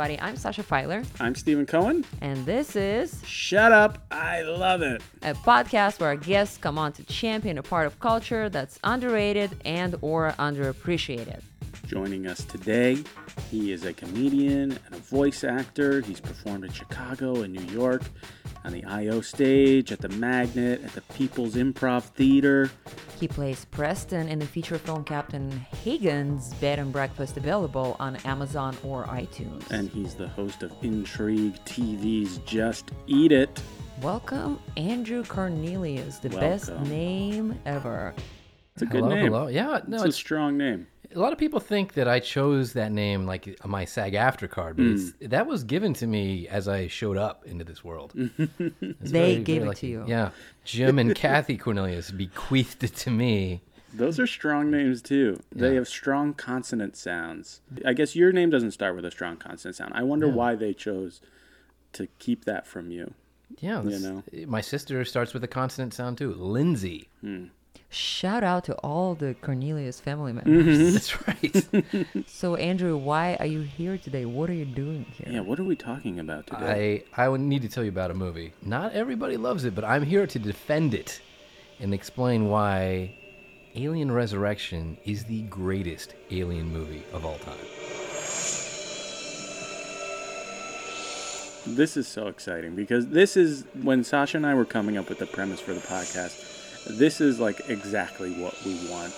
everybody. I'm Sasha Feiler, I'm Steven Cohen. and this is Shut up. I love it. a podcast where our guests come on to champion a part of culture that's underrated and or underappreciated. Joining us today, he is a comedian and a voice actor. He's performed in Chicago and New York, on the IO stage, at the Magnet, at the People's Improv Theater. He plays Preston in the feature film Captain Hagen's Bed and Breakfast available on Amazon or iTunes. And he's the host of Intrigue TV's Just Eat It. Welcome, Andrew Cornelius, the best name ever. It's a good hello, name. hello. Yeah, no, It's a strong name. a lot of people think that I chose that name like my SAG-AFTRA card, but it's, Hmm. that was given to me as I showed up into this world. They very- gave very it to you. Yeah, Jim and Kathy Cornelius bequeathed it to me. Those are strong names too. They have strong consonant sounds. I guess your name doesn't start with a strong consonant sound. I wonder why they chose to keep that from you. Yeah, You know. my sister starts with a consonant sound too. Lindsay. Shout out to all the Cornelius family members. Mm-hmm. That's right. So, Andrew, why are you here today? What are you doing here? Yeah, what are we talking about today? I I need to tell you about a movie. Not everybody loves it, but I'm here to defend it and explain why Alien Resurrection is the greatest alien movie of all time. This is so exciting because this is when Sasha and I were coming up with the premise for the podcast. This is like exactly what we want.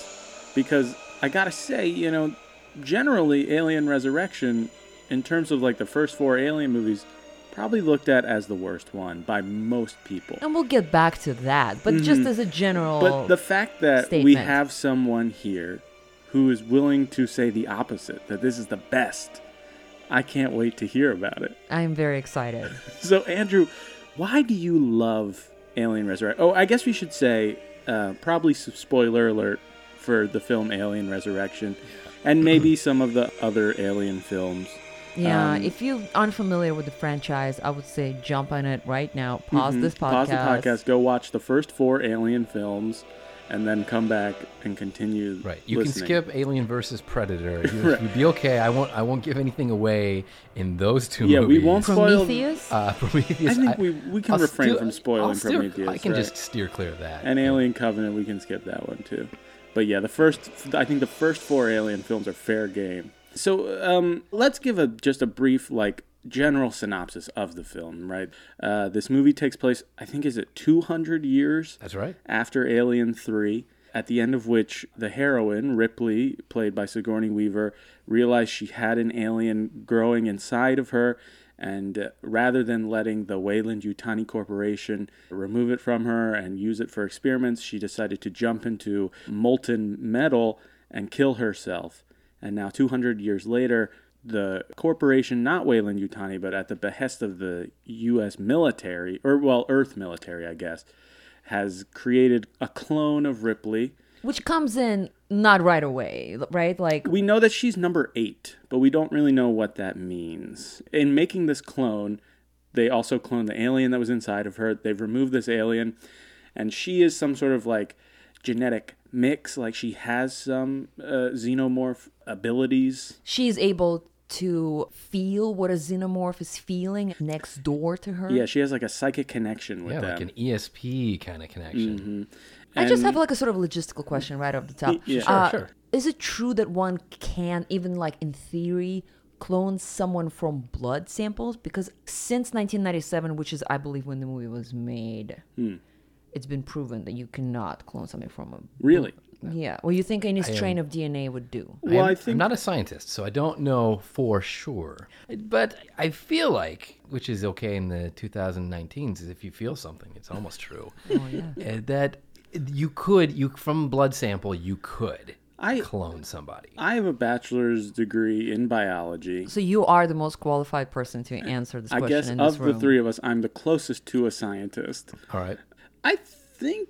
Because I gotta say, you know, generally, Alien Resurrection, in terms of like the first four Alien movies, probably looked at as the worst one by most people. And we'll get back to that, but just as a general. Mm-hmm. But the fact that we have someone here who is willing to say the opposite, that this is the best, I can't wait to hear about it. I'm very excited. So, Andrew, why do you love Alien Resurrection? Oh, I guess we should say, uh, probably some spoiler alert for the film Alien Resurrection, and maybe some of the other Alien films. Yeah, Um, if you're unfamiliar with the franchise, I would say jump on it right now. Pause this podcast. Pause the podcast, go watch the first four Alien films, and then come back and continue. Right. You listening. can skip Alien versus Predator. You, Right. You'd be okay. I won't. I won't give anything away in those two Yeah, we won't spoil. Prometheus? Uh, Prometheus. I think we we can I'll refrain still- from spoiling I'll steer- Prometheus. I can right? just steer clear of that. And Alien Covenant, we can skip that one too. But yeah, the first, I think the first four Alien films are fair game. So um, let's give a just a brief like general synopsis of the film. Right, uh, this movie takes place, I think, is it 200 years That's right. after Alien 3, at the end of which the heroine, Ripley, played by Sigourney Weaver, realized she had an alien growing inside of her. And uh, rather than letting the Weyland-Yutani Corporation remove it from her and use it for experiments, she decided to jump into molten metal and kill herself. And now, 200 years later, the corporation, not Weyland-Yutani, but at the behest of the U.S. military, or well, Earth military, I guess, has created a clone of Ripley. Which comes in not right away, right? Like, We know that she's number eight, but we don't really know what that means. In making this clone, they also cloned the alien that was inside of her. They've removed this alien, and she is some sort of like genetic mix. Like she has some uh, xenomorph abilities. she's able to feel what a xenomorph is feeling next door to her. Yeah, she has like a psychic connection with Yeah, them. like an ESP kind of connection. I just have like a sort of logistical question right off the top. Yeah. Sure, Uh, sure. Is it true that one can, even like in theory, clone someone from blood samples? Because since 1997, which is, I believe, when the movie was made, Hmm. it's been proven that you cannot clone something from a. Really? Yeah. Well, you think any strain of DNA would do? Well, I'm, I I'm not a scientist, so I don't know for sure. But I feel like, which is okay in the 2019s, is if you feel something, it's almost true. Oh, yeah. Uh, that you could, you from blood sample, you could I- clone somebody. I have a bachelor's degree in biology. So you are the most qualified person to answer this I question guess in this of room. the three of us, I'm the closest to a scientist. All right. I think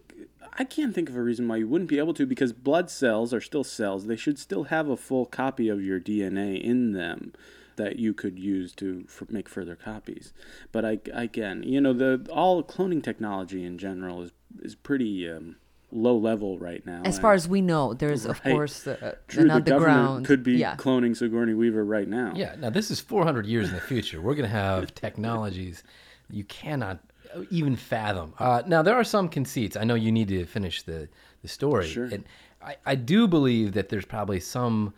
I can't think of a reason why you wouldn't be able to because blood cells are still cells. They should still have a full copy of your DNA in them that you could use to f- make further copies. But I again, you know, the all cloning technology in general is is pretty um, low level right now. As and far as we know, there's of course uh, true, an the underground. government could be yeah. cloning Sigourney Weaver right now. Yeah, now this is 400 years in the future. We're going to have technologies you cannot even fathom. Uh, now, there are some conceits. I know you need to finish the, the story. Sure. And I, I do believe that there's probably some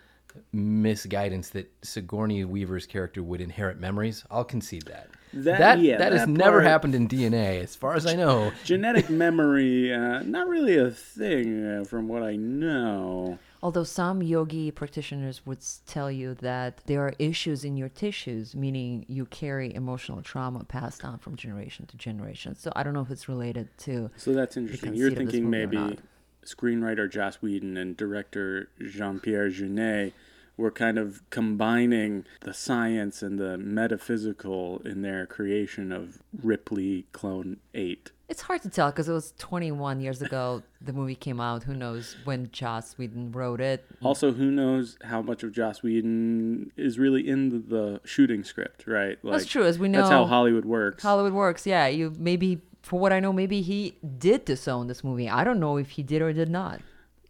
misguidance that Sigourney Weaver's character would inherit memories. I'll concede that. That- that, yeah, that has that never happened in DNA, as far as I know. Genetic memory, uh, not really a thing uh, from what I know. Although some yogi practitioners would tell you that there are issues in your tissues, meaning you carry emotional trauma passed on from generation to generation. So I don't know if it's related to. So that's interesting. You're thinking maybe screenwriter Joss Whedon and director Jean Pierre Jeunet were kind of combining the science and the metaphysical in their creation of Ripley Clone 8. It's hard to tell because it was 21 years ago the movie came out. Who knows when Joss Whedon wrote it? Also, who knows how much of Joss Whedon is really in the, the shooting script, right? Like, That's true, as we know, That's how Hollywood works. Hollywood works. Yeah, you maybe for what I know, maybe he did disown this movie. I don't know if he did or did not.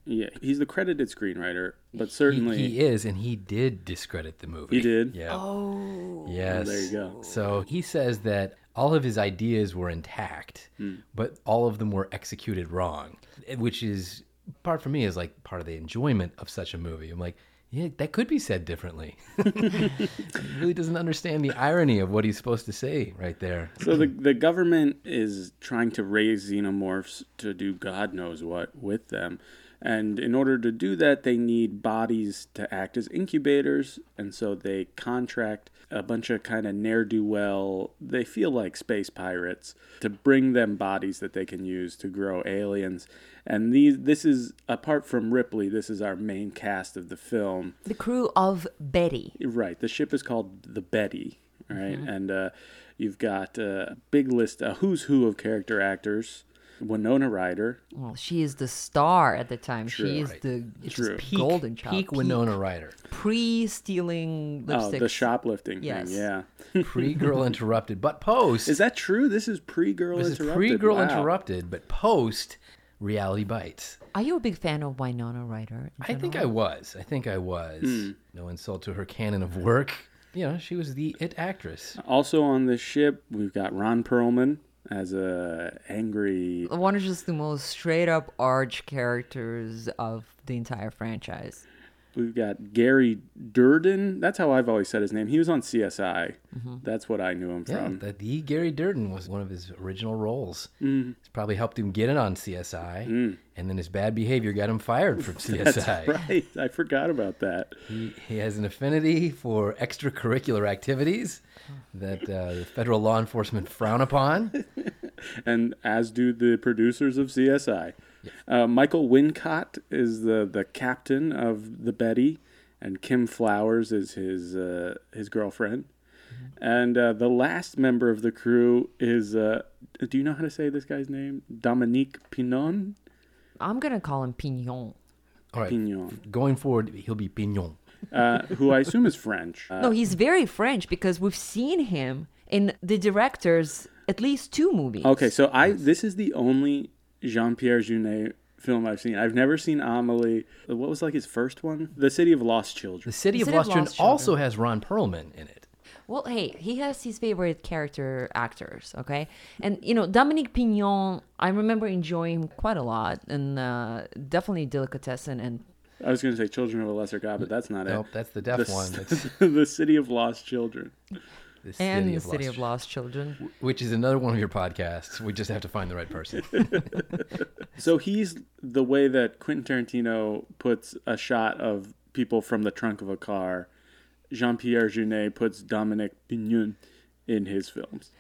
yeah, he's the credited screenwriter, but certainly he is, and he did discredit the movie. He did? Yeah. Oh, Yes. there you go. So he says that all of his ideas were intact, Hmm. but all of them were executed wrong, which is part for me is like part of the enjoyment of such a movie. I'm like, yeah, that could be said differently. he really doesn't understand the irony of what he's supposed to say right there. So the the government is trying to raise xenomorphs to do God knows what with them. And in order to do that, they need bodies to act as incubators. And so they contract a bunch of kind of ne'er do well, they feel like space pirates, to bring them bodies that they can use to grow aliens. And these, this is, apart from Ripley, this is our main cast of the film. the crew of Betty. Right. The ship is called the Betty. Right. And uh, you've got a big list, a who's who of character actors. Winona Ryder. Well, she is the star at the time. she is Right. the it's True. just golden child. Peak Winona Ryder. Pre-stealing Oh, the shoplifting Yes. thing. Yeah. Pre Girl Interrupted, but post. Is that true? This is pre Girl this is Interrupted. pre Girl Wow. Interrupted, but post Reality Bites. Are you a big fan of Winona Ryder? I think? I was. I think I was. Hmm. No insult to her canon of work. You know, she was the it actress. Also on this ship, we've got Ron Perlman as a angry. one of just the most straight up arch characters of the entire franchise. We've got Gary Dourdan. That's how I've always said his name. He was on CSI. That's what I knew him Yeah, from. the, the Gary Dourdan was one of his original roles. Mm. It's probably helped him get it on CSI, and then his bad behavior got him fired from CSI. Right. I forgot about that. He, he has an affinity for extracurricular activities that uh, the federal law enforcement frown upon. and as do the producers of CSI. Uh, Michael Wincott is the, the captain of the Betty, and Kim Flores is his uh, his girlfriend. And uh, the last member of the crew is uh, do you know how to say this guy's name? Dominique Pinon. I'm gonna call him Pignon. All right, Pignon, going forward, he'll be Pignon. uh, who I assume is French. Uh, No, he's very French because we've seen him in the director's at least two movies. Okay, so I this is the only Jean Pierre Jeunet film I've seen. I've never seen Amelie. What was like his first one? The City of Lost Children. The City, The of City of Lost Children Lost Children. also has Ron Perlman in it. Well, hey, he has his favorite character actors, okay? And, you know, Dominique Pignon, I remember enjoying him quite a lot, and uh, definitely Delicatessen and I was going to say Children of a Lesser God, but that's not Nope, it. Nope, that's the deaf The, one. That's the City of Lost Children. The City and the of City Lost of Lost Children. which is another one of your podcasts. We just have to find the right person. So he's the way that Quentin Tarantino puts a shot of people from the trunk of a car. Jean Pierre Jeunet puts Dominic Pignon in his films.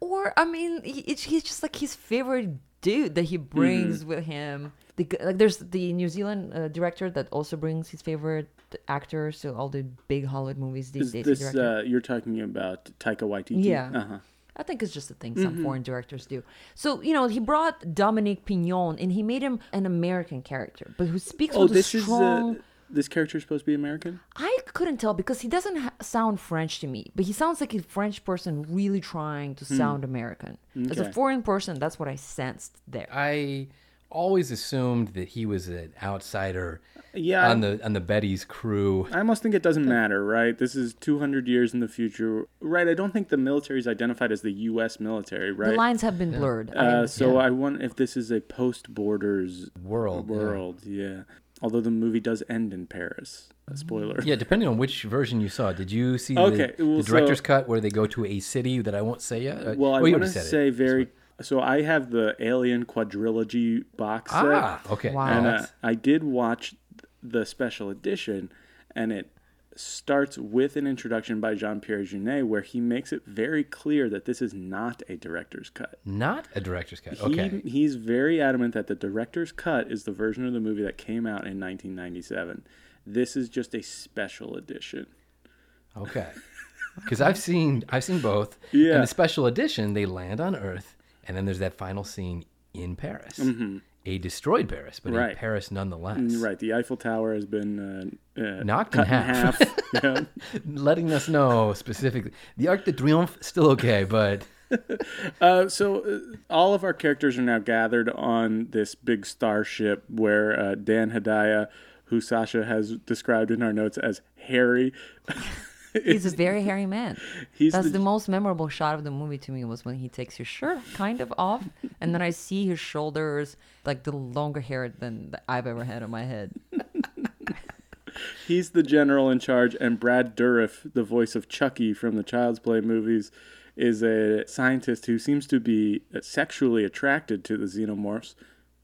Or, I mean, he, he's just like his favorite dude that he brings Mm-hmm. with him. The, like, there's the New Zealand uh, director that also brings his favorite actors to all the big Hollywood movies these Is days. this uh, you're talking about Taika Waititi? Yeah. Uh-huh. I think it's just a thing Mm-hmm. some foreign directors do. So, you know, he brought Dominique Pignon and he made him an American character, but who speaks Oh, with a is strong. uh, this character is supposed to be American. I couldn't tell because he doesn't ha- sound French to me, but he sounds like a French person really trying to sound American. As a Hmm. Foreign person, that's what I sensed there. I always assumed that he was an outsider Yeah, on the on the Betty's crew. I almost think it doesn't matter, right? This is 200 years in the future, right? I don't think the military is identified as the U.S. military, right? The lines have been blurred. I uh, so understand. I wonder if this is a post-borders World, yeah. world. Yeah. Although the movie does end in Paris. A spoiler. Yeah, depending on which version you saw. Did you see Okay, the, well, the so- director's cut where they go to a city that I won't say yet? Well, I oh, want to said it. say very. So I have the Alien quadrilogy box set. Ah, okay. Wow. and uh, I did watch the special edition, and it starts with an introduction by Jean Pierre Jeunet, where he makes it very clear that this is not a director's cut. not a director's cut. Okay. He, he's very adamant that the director's cut is the version of the movie that came out in 1997. This is just a special edition. Okay. Because I've seen I've seen both. Yeah. In the special edition, they land on Earth, and then there's that final scene in Paris, mm-hmm. A destroyed Paris, but. Right. a Paris nonetheless. Right, the Eiffel Tower has been uh, uh, Knocked in cut half. yeah. Letting us know specifically, the Arc de Triomphe still okay, but Uh, so uh, all of our characters are now gathered on this big starship where uh, Dan Hedaya, who Sasha has described in our notes as Harry, He's a very hairy man. He's That's the- the, most memorable shot of the movie to me was when he takes his shirt kind of off, and then I see his shoulders like the longer hair than I've ever had on my head. he's the general in charge, and Brad Dourif, the voice of Chucky from the Child's Play movies, is a scientist who seems to be sexually attracted to the xenomorphs.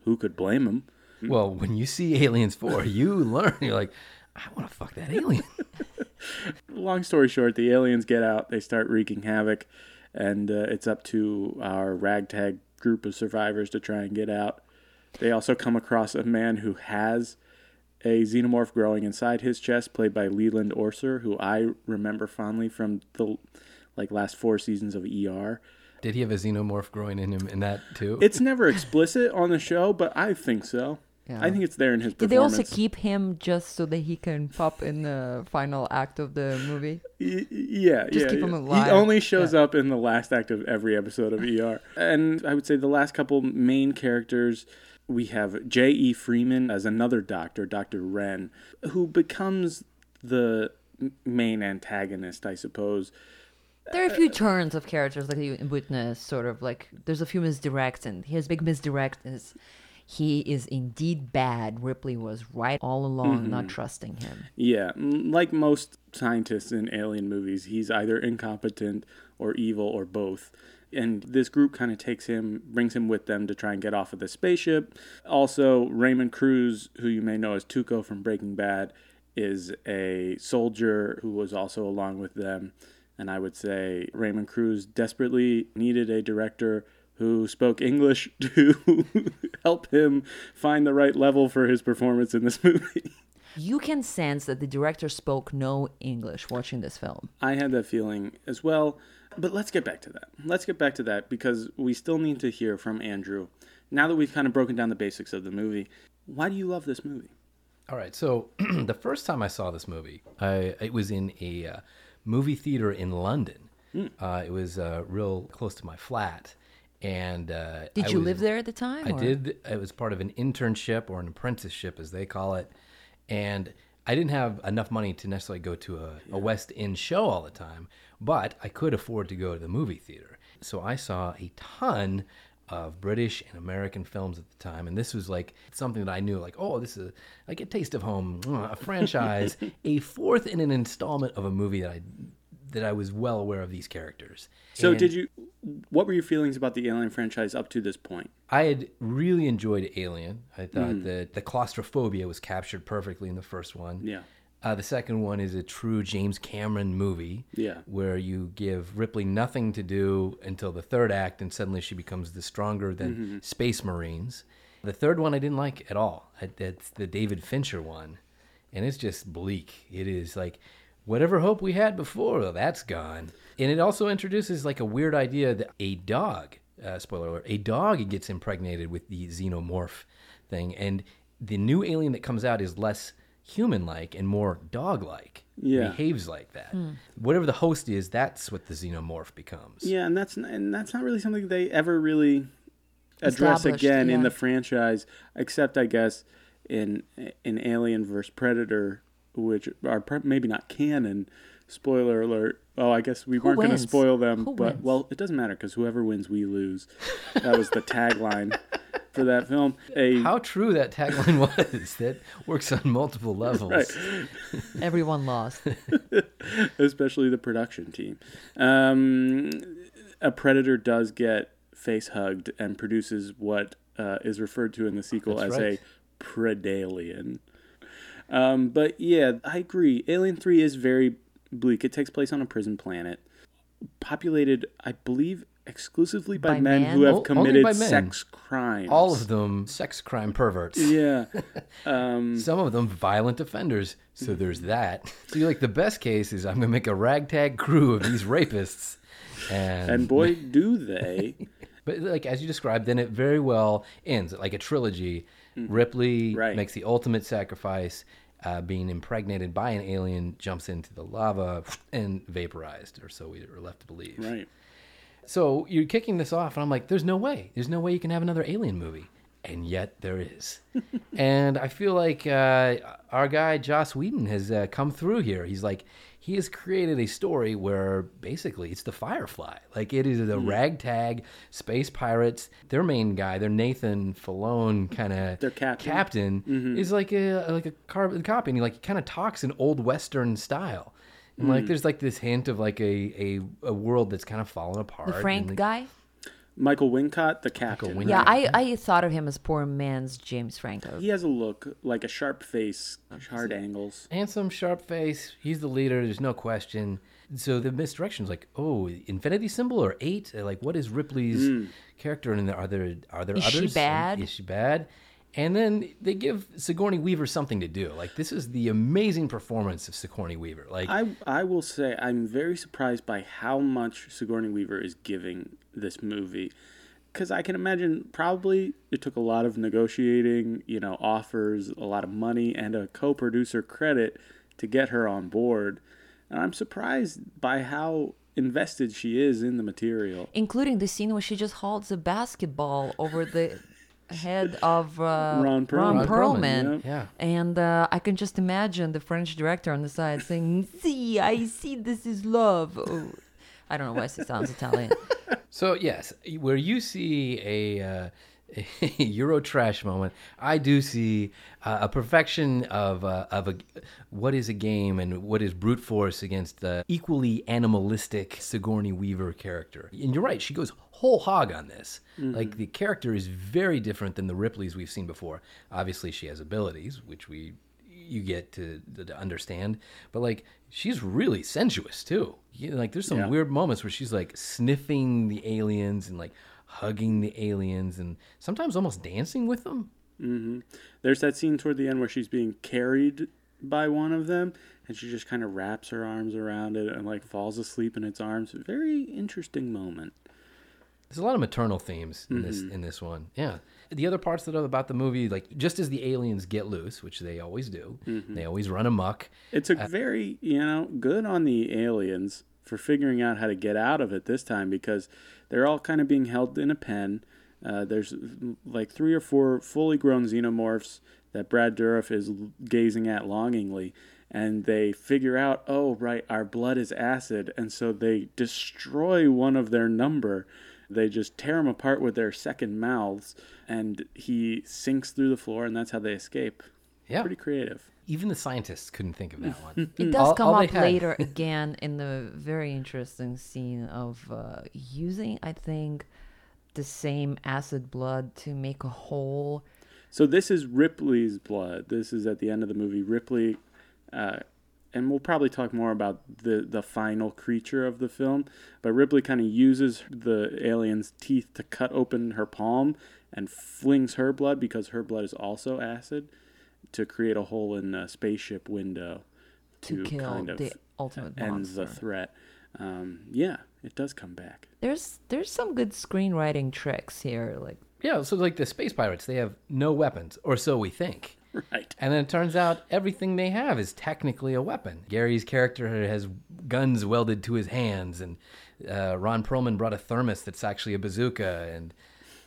Who could blame him? well, when you see Aliens Four, you learn. You're like, I want to fuck that alien. Long story short, the aliens get out, they start wreaking havoc, and uh, it's up to our ragtag group of survivors to try and get out. They also come across a man who has a xenomorph growing inside his chest, played by Leland Orser, who I remember fondly from the like last four seasons of ER. Did he have a xenomorph growing in him in that too? It's never explicit on the show, but I think so. Yeah. I think it's there in his Did they also keep him just so that he can pop in the final act of the movie? Y- yeah, Just yeah. keep yeah. him alive. He only shows up in the last act of every episode of ER. And I would say the last couple main characters we have J.E. Freeman as another doctor, Dr. Wren, who becomes the main antagonist, I suppose. There are a few turns of characters like you witness, sort of like there's a few misdirects, and he has big misdirect is he is indeed bad. Ripley was right all along, not mm-hmm. trusting him. Yeah, like most scientists in alien movies, he's either incompetent or evil or both. And this group kind of takes him, brings him with them to try and get off of the spaceship. Also, Raymond Cruz, who you may know as Tuco from Breaking Bad, is a soldier who was also along with them. And I would say Raymond Cruz desperately needed a director who spoke English to help him find the right level for his performance in this movie. You can sense that the director spoke no English watching this film. I had that feeling as well. But let's get back to that. Let's get back to that because we still need to hear from Andrew. Now that we've kind of broken down the basics of the movie, why do you love this movie? All right. So the first time I saw this movie, I, it was in a uh, movie theater in London. Uh, it was uh, real close to my flat, and uh, Did I you was- live there at the time? I or- did. It was part of an internship or an apprenticeship, as they call it, and I didn't have enough money to necessarily go to a, a West End show all the time, but I could afford to go to the movie theater. So I saw a ton of British and American films at the time, and this was like something that I knew, like, oh, this is like a taste of home, a franchise, a fourth in an installment of a movie that I that I was well aware of these characters. So, And- did you? What were your feelings about the Alien franchise up to this point? I had really enjoyed Alien. I thought Mm-hmm. that the claustrophobia was captured perfectly in the first one. Yeah. Uh, the second one is a true James Cameron movie. Yeah. Where you give Ripley nothing to do until the third act, and suddenly she becomes the stronger than Mm-hmm. Space Marines. The third one I didn't like at all. It's the David Fincher one, and it's just bleak. It is like whatever hope we had before, that's gone. And it also introduces like a weird idea that a dog, uh, spoiler alert, a dog gets impregnated with the xenomorph thing, and the new alien that comes out is less human-like and more dog-like. Yeah. behaves like that. Whatever the host is, that's what the xenomorph becomes. Yeah, and that's and that's not really something they ever really address Established, again in the franchise, except I guess in in Alien vs Predator, which are maybe not canon. Spoiler alert! Oh, I guess we Who weren't going to wins? spoil them, Who but wins? well, it doesn't matter because whoever wins, we lose. That was the tagline for that film. A How true that tagline was. That works on multiple levels. right. Everyone lost. especially the production team. Um, a predator does get face hugged and produces what uh, is referred to in the sequel That's as right. a predalien. Um, but yeah, I agree. Alien Three is very bleak. It takes place on a prison planet, populated, I believe, exclusively by, By men men? who have committed by sex crimes. All of them sex crime perverts. yeah. Um, Some of them violent offenders. So there's that. So you're like the best case is I'm gonna make a ragtag crew of these rapists. And, and boy, do they. but like as you described, then it very well ends like a trilogy. Ripley Mm-hmm. Right. makes the ultimate sacrifice, uh, being impregnated by an alien, jumps into the lava and vaporized, or so we are left to believe. Right. So you're kicking this off, and I'm like, there's no way. There's no way you can have another alien movie. And yet there is. and I feel like uh, our guy, Joss Whedon, has uh, come through here. He's like, he has created a story where basically it's the Firefly. Like it is the hmm. ragtag space pirates. Their main guy, their Nathan Fillion kind of Their captain. captain mm-hmm. is like a like a carbon copy, and he like kind of talks in old western style. And like hmm. there's like this hint of like a a, a world that's kind of fallen apart. The Franco guy? Michael Wincott, the captain. Wincott. Yeah, I, I thought of him as poor man's James Franco. He has a look like a sharp face, oh, hard angles. handsome, sharp face. He's the leader. There's no question. So the misdirection's like, oh, infinity symbol or eight? Like, what is Ripley's hmm. character? And are there are there Is she others? bad? Is she bad? And then they give Sigourney Weaver something to do. Like this is the amazing performance of Sigourney Weaver. Like I I will say I'm very surprised by how much Sigourney Weaver is giving this movie. Because I can imagine probably it took a lot of negotiating, you know, offers, a lot of money, and a co producer credit to get her on board. And I'm surprised by how invested she is in the material. Including the scene where she just holds a basketball over the head of uh, Ron Perlman. Ron Ron Perlman. Perlman, yeah. And uh, I can just imagine the French director on the side saying, See, I see this is love. Oh, I don't know why it sounds Italian. So yes, where you see a, uh, a Euro trash moment, I do see uh, a perfection of uh, of a what is a game and what is brute force against the equally animalistic Sigourney Weaver character. And you're right, she goes whole hog on this. Like the character is very different than the Ripleys we've seen before. Obviously, she has abilities, which we you get to, to understand. But like she's really sensuous too. You know, like there's some Yeah. weird moments where she's like sniffing the aliens and like hugging the aliens and sometimes almost dancing with them. Mm-hmm. There's that scene toward the end where she's being carried by one of them, and she just kind of wraps her arms around it and like falls asleep in its arms. Very interesting moment. There's a lot of maternal themes in this mm-hmm. in this one. Yeah. The other parts that are about the movie, like just as the aliens get loose, which they always do, mm-hmm. they always run amok. It's a uh, very, you know, good on the aliens for figuring out how to get out of it this time because they're all kind of being held in a pen. Uh, there's like three or four fully grown xenomorphs that Brad Dourif is gazing at longingly. And they figure out, oh, right, our blood is acid. And so they destroy one of their number. They just tear him apart with their second mouths. And he sinks through the floor, and that's how they escape. Yeah. Pretty creative. Even the scientists couldn't think of that one. It does All- come all up later again in the very interesting scene of uh, using, I think, the same acid blood to make a hole. So this is Ripley's blood. This is at the end of the movie. Ripley, uh, and we'll probably talk more about the the final creature of the film. But Ripley kind of uses the alien's teeth to cut open her palm and flings her blood because her blood is also acid to create a hole in the spaceship window To to, kill kind of the ultimate end monster. the threat. Um, yeah, it does come back. There's there's some good screenwriting tricks here. Like Yeah, so like the space pirates, they have no weapons, or so we think. Right. And then it turns out everything they have is technically a weapon. Gary's character has guns welded to his hands, and uh, Ron Perlman brought a thermos that's actually a bazooka, and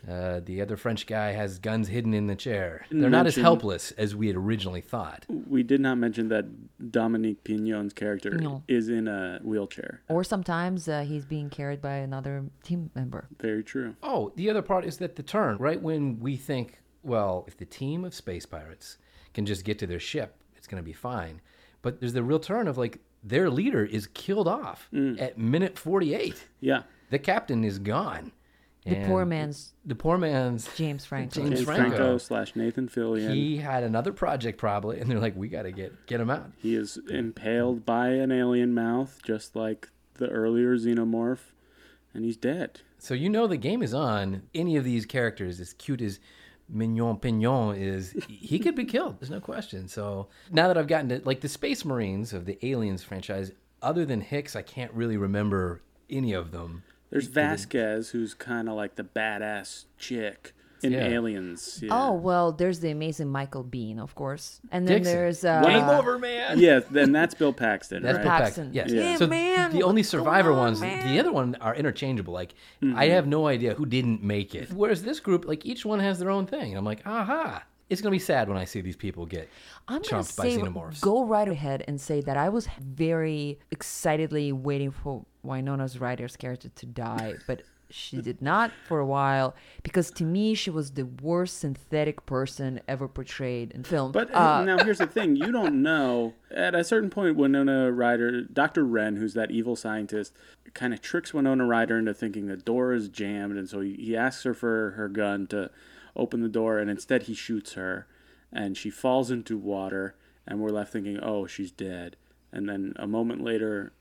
Uh, the other French guy has guns hidden in the chair. They're not as helpless as we had originally thought. We did not mention that Dominique Pignon's character Pignon. is in a wheelchair. Or sometimes uh, he's being carried by another team member. Very true. Oh, the other part is that the turn, right when we think, well, if the team of space pirates can just get to their ship, it's going to be fine. But there's the real turn of like their leader is killed off at minute 48. Yeah. The captain is gone. The poor man's The poor man's. James Franco. James James Franco. Franco slash Nathan Fillion. He, He had another project probably, and they're like, we got to get get him out. He is impaled by an alien mouth, just like the earlier xenomorph, and he's dead. So you know the game is on. Any of these characters, as cute as Mignon Pignon is, he could be killed. There's no question. So now that I've gotten to like the Space Marines of the Aliens franchise, other than Hicks, I can't really remember any of them. There's Vasquez, who's kind of like the badass chick in Yeah. Aliens. Yeah. Oh well, there's the amazing Michael Biehn, of course, and then Dixon. there's uh, Game over, man. yeah. Then that's Bill Paxton, That's right? Bill Paxton. Paxton. Yes. Yeah, so man, the only survivor on, ones, man? the other one are interchangeable. Like Mm-hmm. I have no idea who didn't make it. Whereas this group, like each one has their own thing. I'm like, aha. It's gonna be sad when I see these people get I'm gonna chomped by say, xenomorphs. go right ahead and say that I was very excitedly waiting for Winona's Ryder's character to die, but she did not for a while because to me she was the worst synthetic person ever portrayed in film. But uh, now here's the thing: you don't know. At a certain point, Winona Ryder, Doctor Wren, who's that evil scientist, kind of tricks Winona Ryder into thinking the door is jammed, and so he, he asks her for her gun to open the door, and instead he shoots her, and she falls into water, and we're left thinking, oh, she's dead. And then a moment later,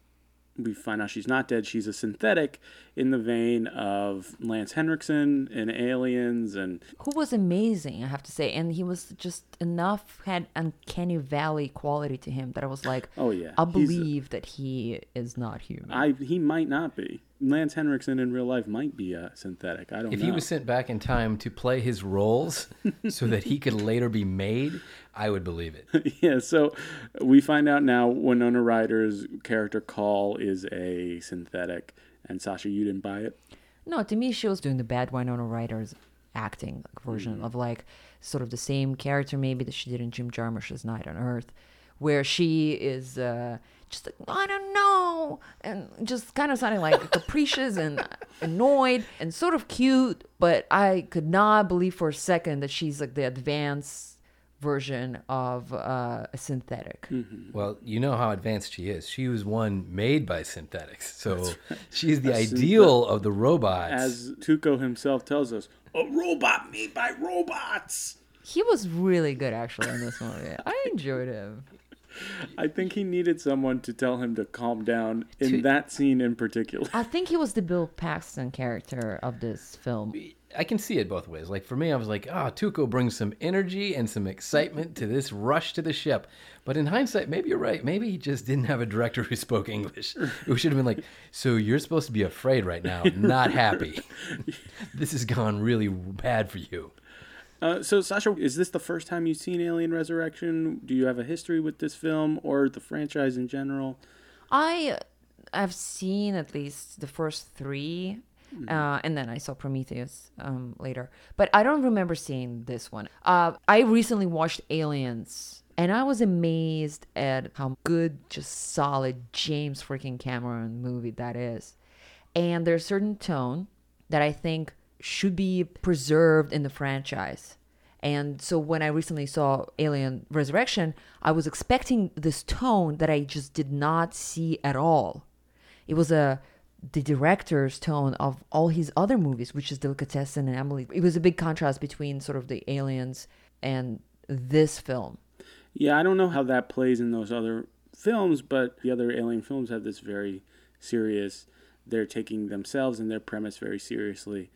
we find out she's not dead. She's a synthetic in the vein of Lance Henriksen in Aliens, and who was amazing, I have to say, and he was just enough had uncanny valley quality to him that I was like, oh yeah, I believe that he is not human. I he might not be. Lance Henriksen in real life might be a synthetic. I don't If know. If he was sent back in time to play his roles so that he could later be made, I would believe it. yeah, so we find out now Winona Ryder's character Call is a synthetic, and Sasha, you didn't buy it. No, to me, she was doing the bad Winona Ryder's acting like, Mm-hmm. version of like sort of the same character maybe that she did in Jim Jarmusch's Night on Earth, where she is uh, just like I don't know, and just kind of sounding like capricious and annoyed and sort of cute, but I could not believe for a second that she's like the advanced version of uh, a synthetic. Well, you know how advanced she is. She was one made by synthetics. So she's the A synthet- ideal of the robots. As Tuco himself tells us, a robot made by robots. He was really good actually in this movie. I enjoyed him. I think he needed someone to tell him to calm down in To- that scene in particular. I think he was the Bill Paxton character of this film. I can see it both ways. Like for me, I was like, ah, Tuco brings some energy and some excitement to this rush to the ship. But in hindsight, maybe you're right. Maybe he just didn't have a director who spoke English. Who should have been like, so you're supposed to be afraid right now, not happy. this has gone really bad for you. Uh, so, Sasha, is this the first time you've seen Alien Resurrection? Do you have a history with this film or the franchise in general? I have seen at least the first three, uh, and then I saw Prometheus um, later. But I don't remember seeing this one. Uh, I recently watched Aliens, and I was amazed at how good, just solid James freaking Cameron movie that is. And there's a certain tone that I think should be preserved in the franchise. And so when I recently saw Alien Resurrection, I was expecting this tone that I just did not see at all. It was a the director's tone of all his other movies, which is Delicatessen and Amelie. It was a big contrast between sort of the aliens and this film. Yeah, I don't know how that plays in those other films, but the other Alien films have this very serious. They're taking themselves and their premise very seriously.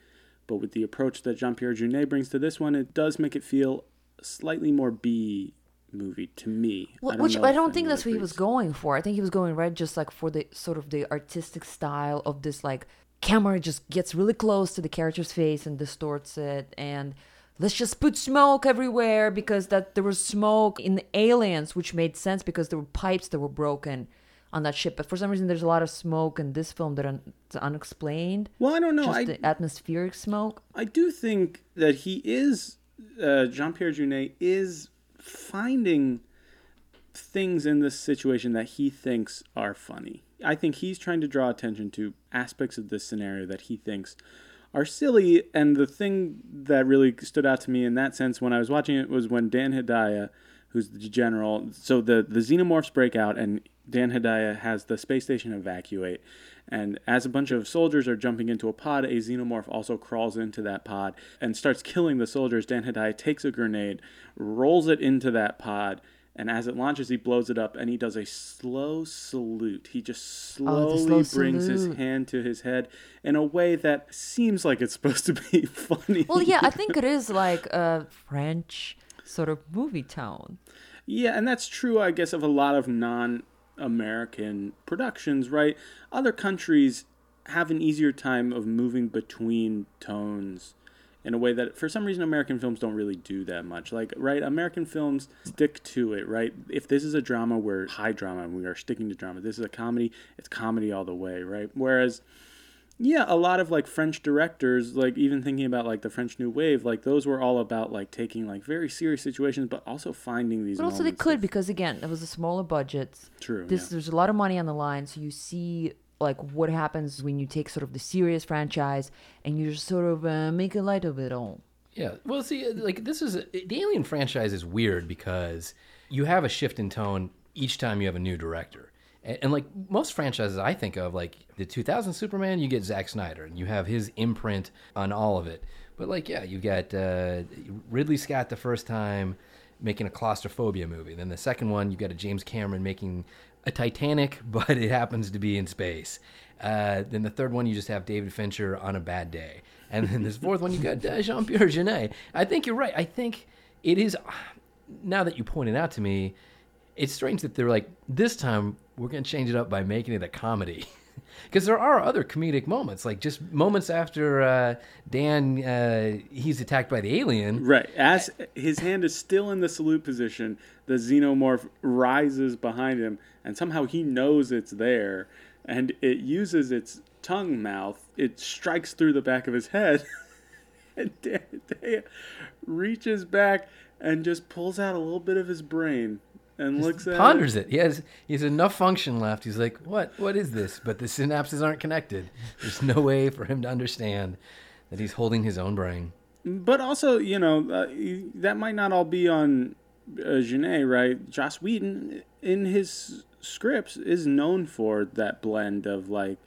But with the approach that Jean Pierre Jeunet brings to this one, it does make it feel slightly more B movie to me. Well, don't which I don't think that's what he was going for. I think he was going right just like for the sort of the artistic style of this like camera just gets really close to the character's face and distorts it and let's just put smoke everywhere because that there was smoke in the aliens which made sense because there were pipes that were broken on that ship. But for some reason, there's a lot of smoke in this film that un- it's unexplained. Well, I don't know. Just I the atmospheric smoke. I do think that he is uh, Jean Pierre Jeunet is finding things in this situation that he thinks are funny. I think he's trying to draw attention to aspects of this scenario that he thinks are silly. And the thing that really stood out to me in that sense when I was watching it was when Dan Hedaya, who's the general, so the, the xenomorphs break out and Dan Hedaya has the space station evacuate. And as a bunch of soldiers are jumping into a pod, a xenomorph also crawls into that pod and starts killing the soldiers. Dan Hedaya takes a grenade, rolls it into that pod, and as it launches, he blows it up and he does a slow salute. He just Oh, slowly slow brings his hand to his head in a way that seems like it's supposed to be funny. Well, yeah, I think it is like a French sort of movie tone. Yeah, and that's true, I guess, of a lot of non American productions, right? Other countries have an easier time of moving between tones in a way that, for some reason, American films don't really do that much. Like, right? American films stick to it, right? If this is a drama, we're high drama and we are sticking to drama. This is a comedy, it's comedy all the way, right? Whereas, yeah, a lot of like French directors, like even thinking about like the French New Wave, like those were all about like taking like very serious situations, but also finding these. But also, they could of- because again, it was a smaller budget. True. This yeah. there's a lot of money on the line, so you see like what happens when you take sort of the serious franchise and you just sort of uh, make a light of it all. Yeah. Well, see, uh, like this is the Alien franchise is weird because you have a shift in tone each time you have a new director. And, and like most franchises I think of, like the 2000 Superman, you get Zack Snyder and you have his imprint on all of it. But like, yeah, you got uh, Ridley Scott the first time making a claustrophobia movie. Then the second one, you got a James Cameron making a Titanic, but it happens to be in space. Uh, then the third one, you just have David Fincher on a bad day. And then this fourth one, you got uh, Jean Pierre Jeunet. I think you're right. I think it is. Now that you pointed out to me, it's strange that they're like this time we're going to change it up by making it a comedy. Because there are other comedic moments, like just moments after uh, Dan uh, he's attacked by the alien. Right. As his hand is still in the salute position, the xenomorph rises behind him, and somehow he knows it's there, and it uses its tongue mouth. It strikes through the back of his head, and Dea reaches back and just pulls out a little bit of his brain and looks at ponders it. He has he has enough function left. He's like, what what is this? But the synapses aren't connected. There's no way for him to understand that he's holding his own brain. But also, you know, uh, that might not all be on uh, Jeunet, right? Joss Whedon, in his scripts, is known for that blend of like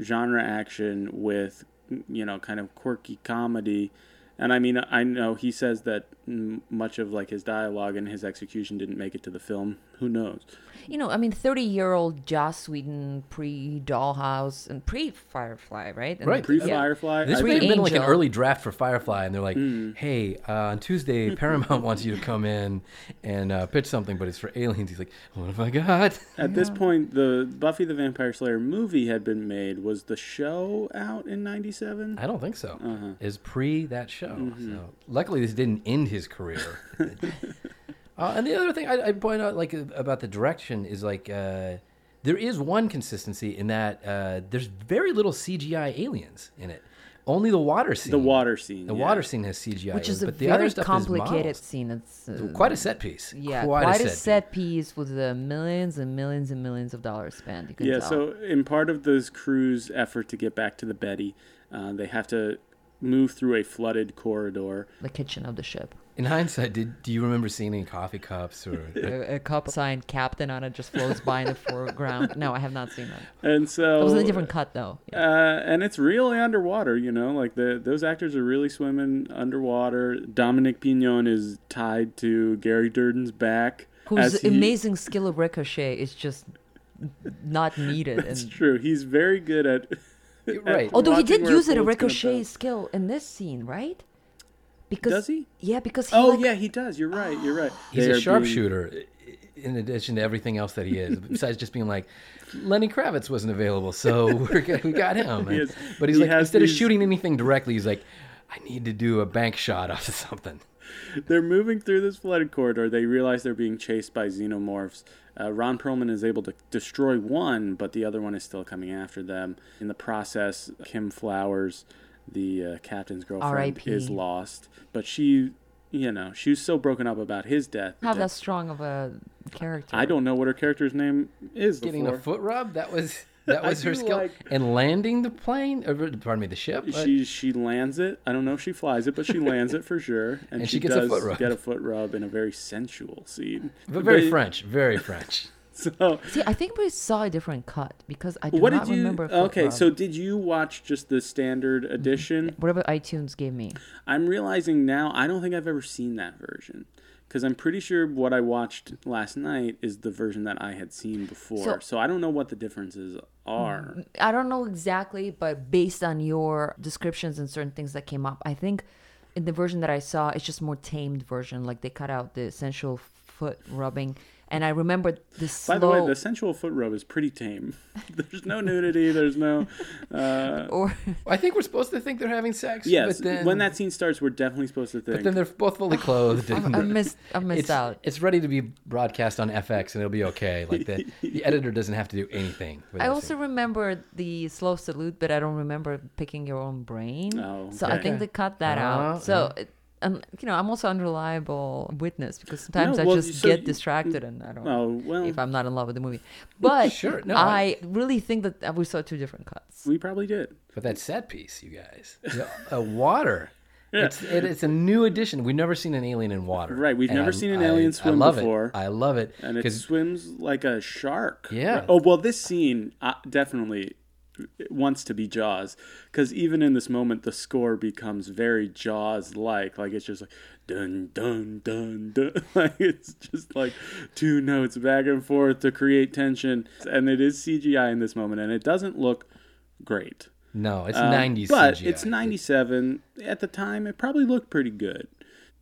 genre action with, you know, kind of quirky comedy. And I mean, I know he says that much of like his dialogue and his execution didn't make it to the film. Who knows? You know, I mean, 30 year old Joss Whedon pre Dollhouse and pre Firefly, right? And Right. Pre yeah. Firefly, This I may Free have been like an early draft for Firefly, and they're like, Mm. "Hey, uh, on Tuesday, Paramount wants you to come in and uh, pitch something, but it's for aliens." He's like, "What have I got?" At this point, the Buffy the Vampire Slayer movie had been made. Was the show out in '97? I don't think so. Uh-huh. Is pre that show. Mm-hmm. So luckily, this didn't end his career. uh, and the other thing I, I point out, like about the direction, is like uh, there is one consistency in that uh, there's very little CGI aliens in it. Only the water scene. The water scene. The yeah. water scene has CGI, Which aliens, is a but the very other stuff complicated scene. It's uh, Quite a set piece. yeah, quite, quite, a a set, set, piece. piece with the millions and millions and millions of dollars spent. You can Yeah, tell. so in part of this crew's effort to get back to the Betty, uh, they have to move through a flooded corridor. the kitchen of the ship. In hindsight, did do you remember seeing any coffee cups or? a, a cup signed captain on it just floats by in the foreground. No, I have not seen that. And so It was a different cut though. Yeah. Uh, and it's really underwater, you know, like the those actors are really swimming underwater. Dominic Pignon is tied to Gary Dourdan's back. Whose he- amazing skill of ricochet is just not needed. It's and true. He's very good at. at right. although he did use it a ricochet skill in this scene, right? Because Does he? Yeah, because he Oh like, yeah, he does. You're right. You're right. He's They a are being- sharpshooter, in addition to everything else that he is. Besides just being like, Lenny Kravitz wasn't available, so we're, we got him. He And- is- but he's he like, has instead of shooting anything directly, he's like, I need to do a bank shot off of something. they're moving through this flooded corridor. They realize they're being chased by xenomorphs. Uh, Ron Perlman is able to destroy one, but the other one is still coming after them. In the process, Kim Flores, the uh, captain's girlfriend, is lost. But she, you know, she was so broken up about his death. Not that- that strong of a character. I don't know what her character's name is. Getting before. a foot rub. That was that was her skill. like- And landing the plane. Or, pardon me, the ship. but- She she lands it. I don't know if she flies it, but she lands it for sure. And, And she, she gets a does foot rub. get a foot rub in a very sensual scene. but very But- French. Very French. So See, I think we saw a different cut because I do what not did you? remember. Okay, so did you watch just the standard mm-hmm. edition? whatever iTunes gave me. I'm realizing now I don't think I've ever seen that version because I'm pretty sure what I watched last night is the version that I had seen before. So, So- I don't know what the differences are. Mm, I don't know exactly, but based on your descriptions and certain things that came up, I think in the version that I saw, it's just more tamed version. Like they cut out the sensual foot rubbing, and I remember the slow. By the way, the sensual foot rub is pretty tame. There's no nudity. There's no. Uh, or I think we're supposed to think they're having sex. yes, But then, when that scene starts, we're definitely supposed to think. But then they're both fully clothed. I, and I missed, I missed it's, out. it's ready to be broadcast on FX and it'll be okay. Like the, the editor doesn't have to do anything. I also scene. remember the slow salute, but I don't remember picking your own brain. Oh, So I think they cut that Ah, out. So, it, um, you know, I'm also unreliable witness because sometimes No, I just so get you- distracted and I don't. oh well, If I'm not in love with the movie, but Sure, no, I, really think that we saw two different cuts. we probably did. But that set piece, you guys, the, uh, water. Yeah. It's it, it's a new addition. We've never seen an alien in water. Right, we've And never I- seen an alien I swim love before. It. I love it and it swims like a shark. Yeah. Right? Oh well, this scene uh, definitely wants to be Jaws because even in this moment, the score becomes very Jaws-like. Like it's just like dun dun dun dun. Like it's just like two notes back and forth to create tension, and it is CGI in this moment, and it doesn't look great. no, it's Um, 90s. But CGI. it's 97. At the time, it probably looked pretty good.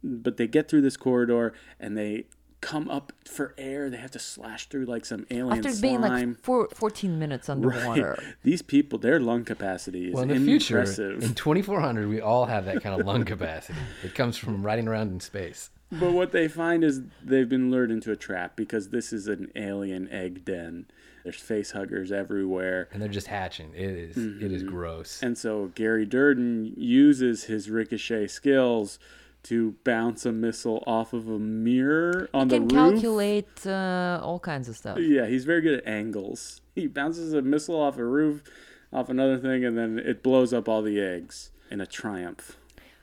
But they get through this corridor and they come up for air. They have to slash through like some alien After being like four, 14 minutes underwater. These people, their lung capacity is Well, in the future, impressive. in 2400, we all have that kind of lung capacity. It comes from riding around in space. But what they find is they've been lured into a trap because this is an alien egg den. There's face huggers everywhere. And they're just hatching. It is- it is gross. Mm-hmm. And so Gary Dourdan uses his ricochet skills to bounce a missile off of a mirror on You the can calculate uh, all kinds of stuff. Yeah, he's very good at angles. He bounces a missile off a roof, off another thing, and then it blows up all the eggs in a triumph.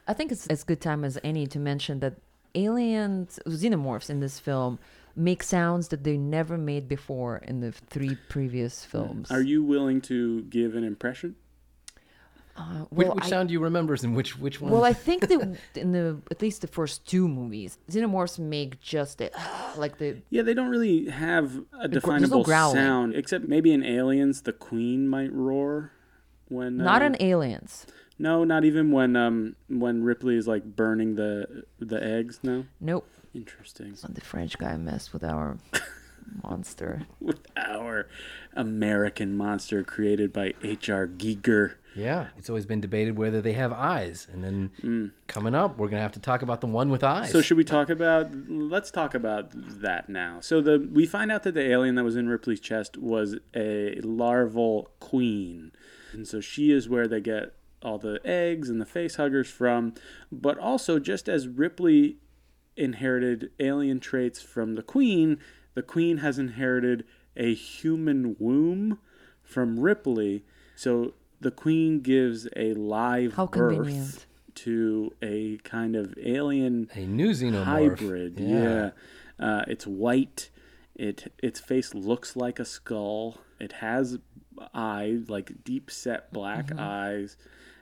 I think it's as good time as any to mention that aliens, xenomorphs in this film, make sounds that they never made before in the three previous films. Are you willing to give an impression? Uh, Which, well, which I, sound do you remember and which which one? well, I think that in the at least the first two movies, xenomorphs make just a, like the Yeah, they don't really have a there's no definable sound, except maybe in Aliens, the Queen might roar when. not uh, in aliens. No, not even when um when Ripley is like burning the the eggs. No, Nope. interesting. The French guy messed with our monster. With our American monster created by H.R. Giger. yeah, it's always been debated whether they have eyes. And then Mm. coming up, we're going to have to talk about the one with eyes. So should we talk about? Let's talk about that now. So the we find out that the alien that was in Ripley's chest was a larval queen, and so she is where they get all the eggs and the face huggers from. But also, just as Ripley inherited alien traits from the queen, the queen has inherited a human womb from Ripley. So the queen gives a live How birth convenient. to a kind of alien a new xenomorph. hybrid. Yeah, Uh, it's white. It its face looks like a skull. It has eyes like deep set black Mm-hmm. eyes,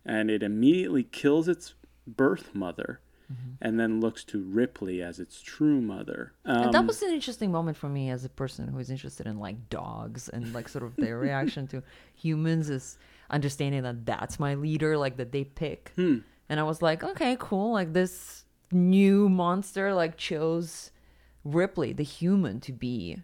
and it immediately kills its birth mother, Mm-hmm. and then looks to Ripley as its true mother. and Um, that was an interesting moment for me as a person who is interested in like dogs and like sort of their reaction to humans is understanding that that's my leader, like that they pick. Hmm. And I was like, okay, cool. Like this new monster like chose Ripley, the human, to be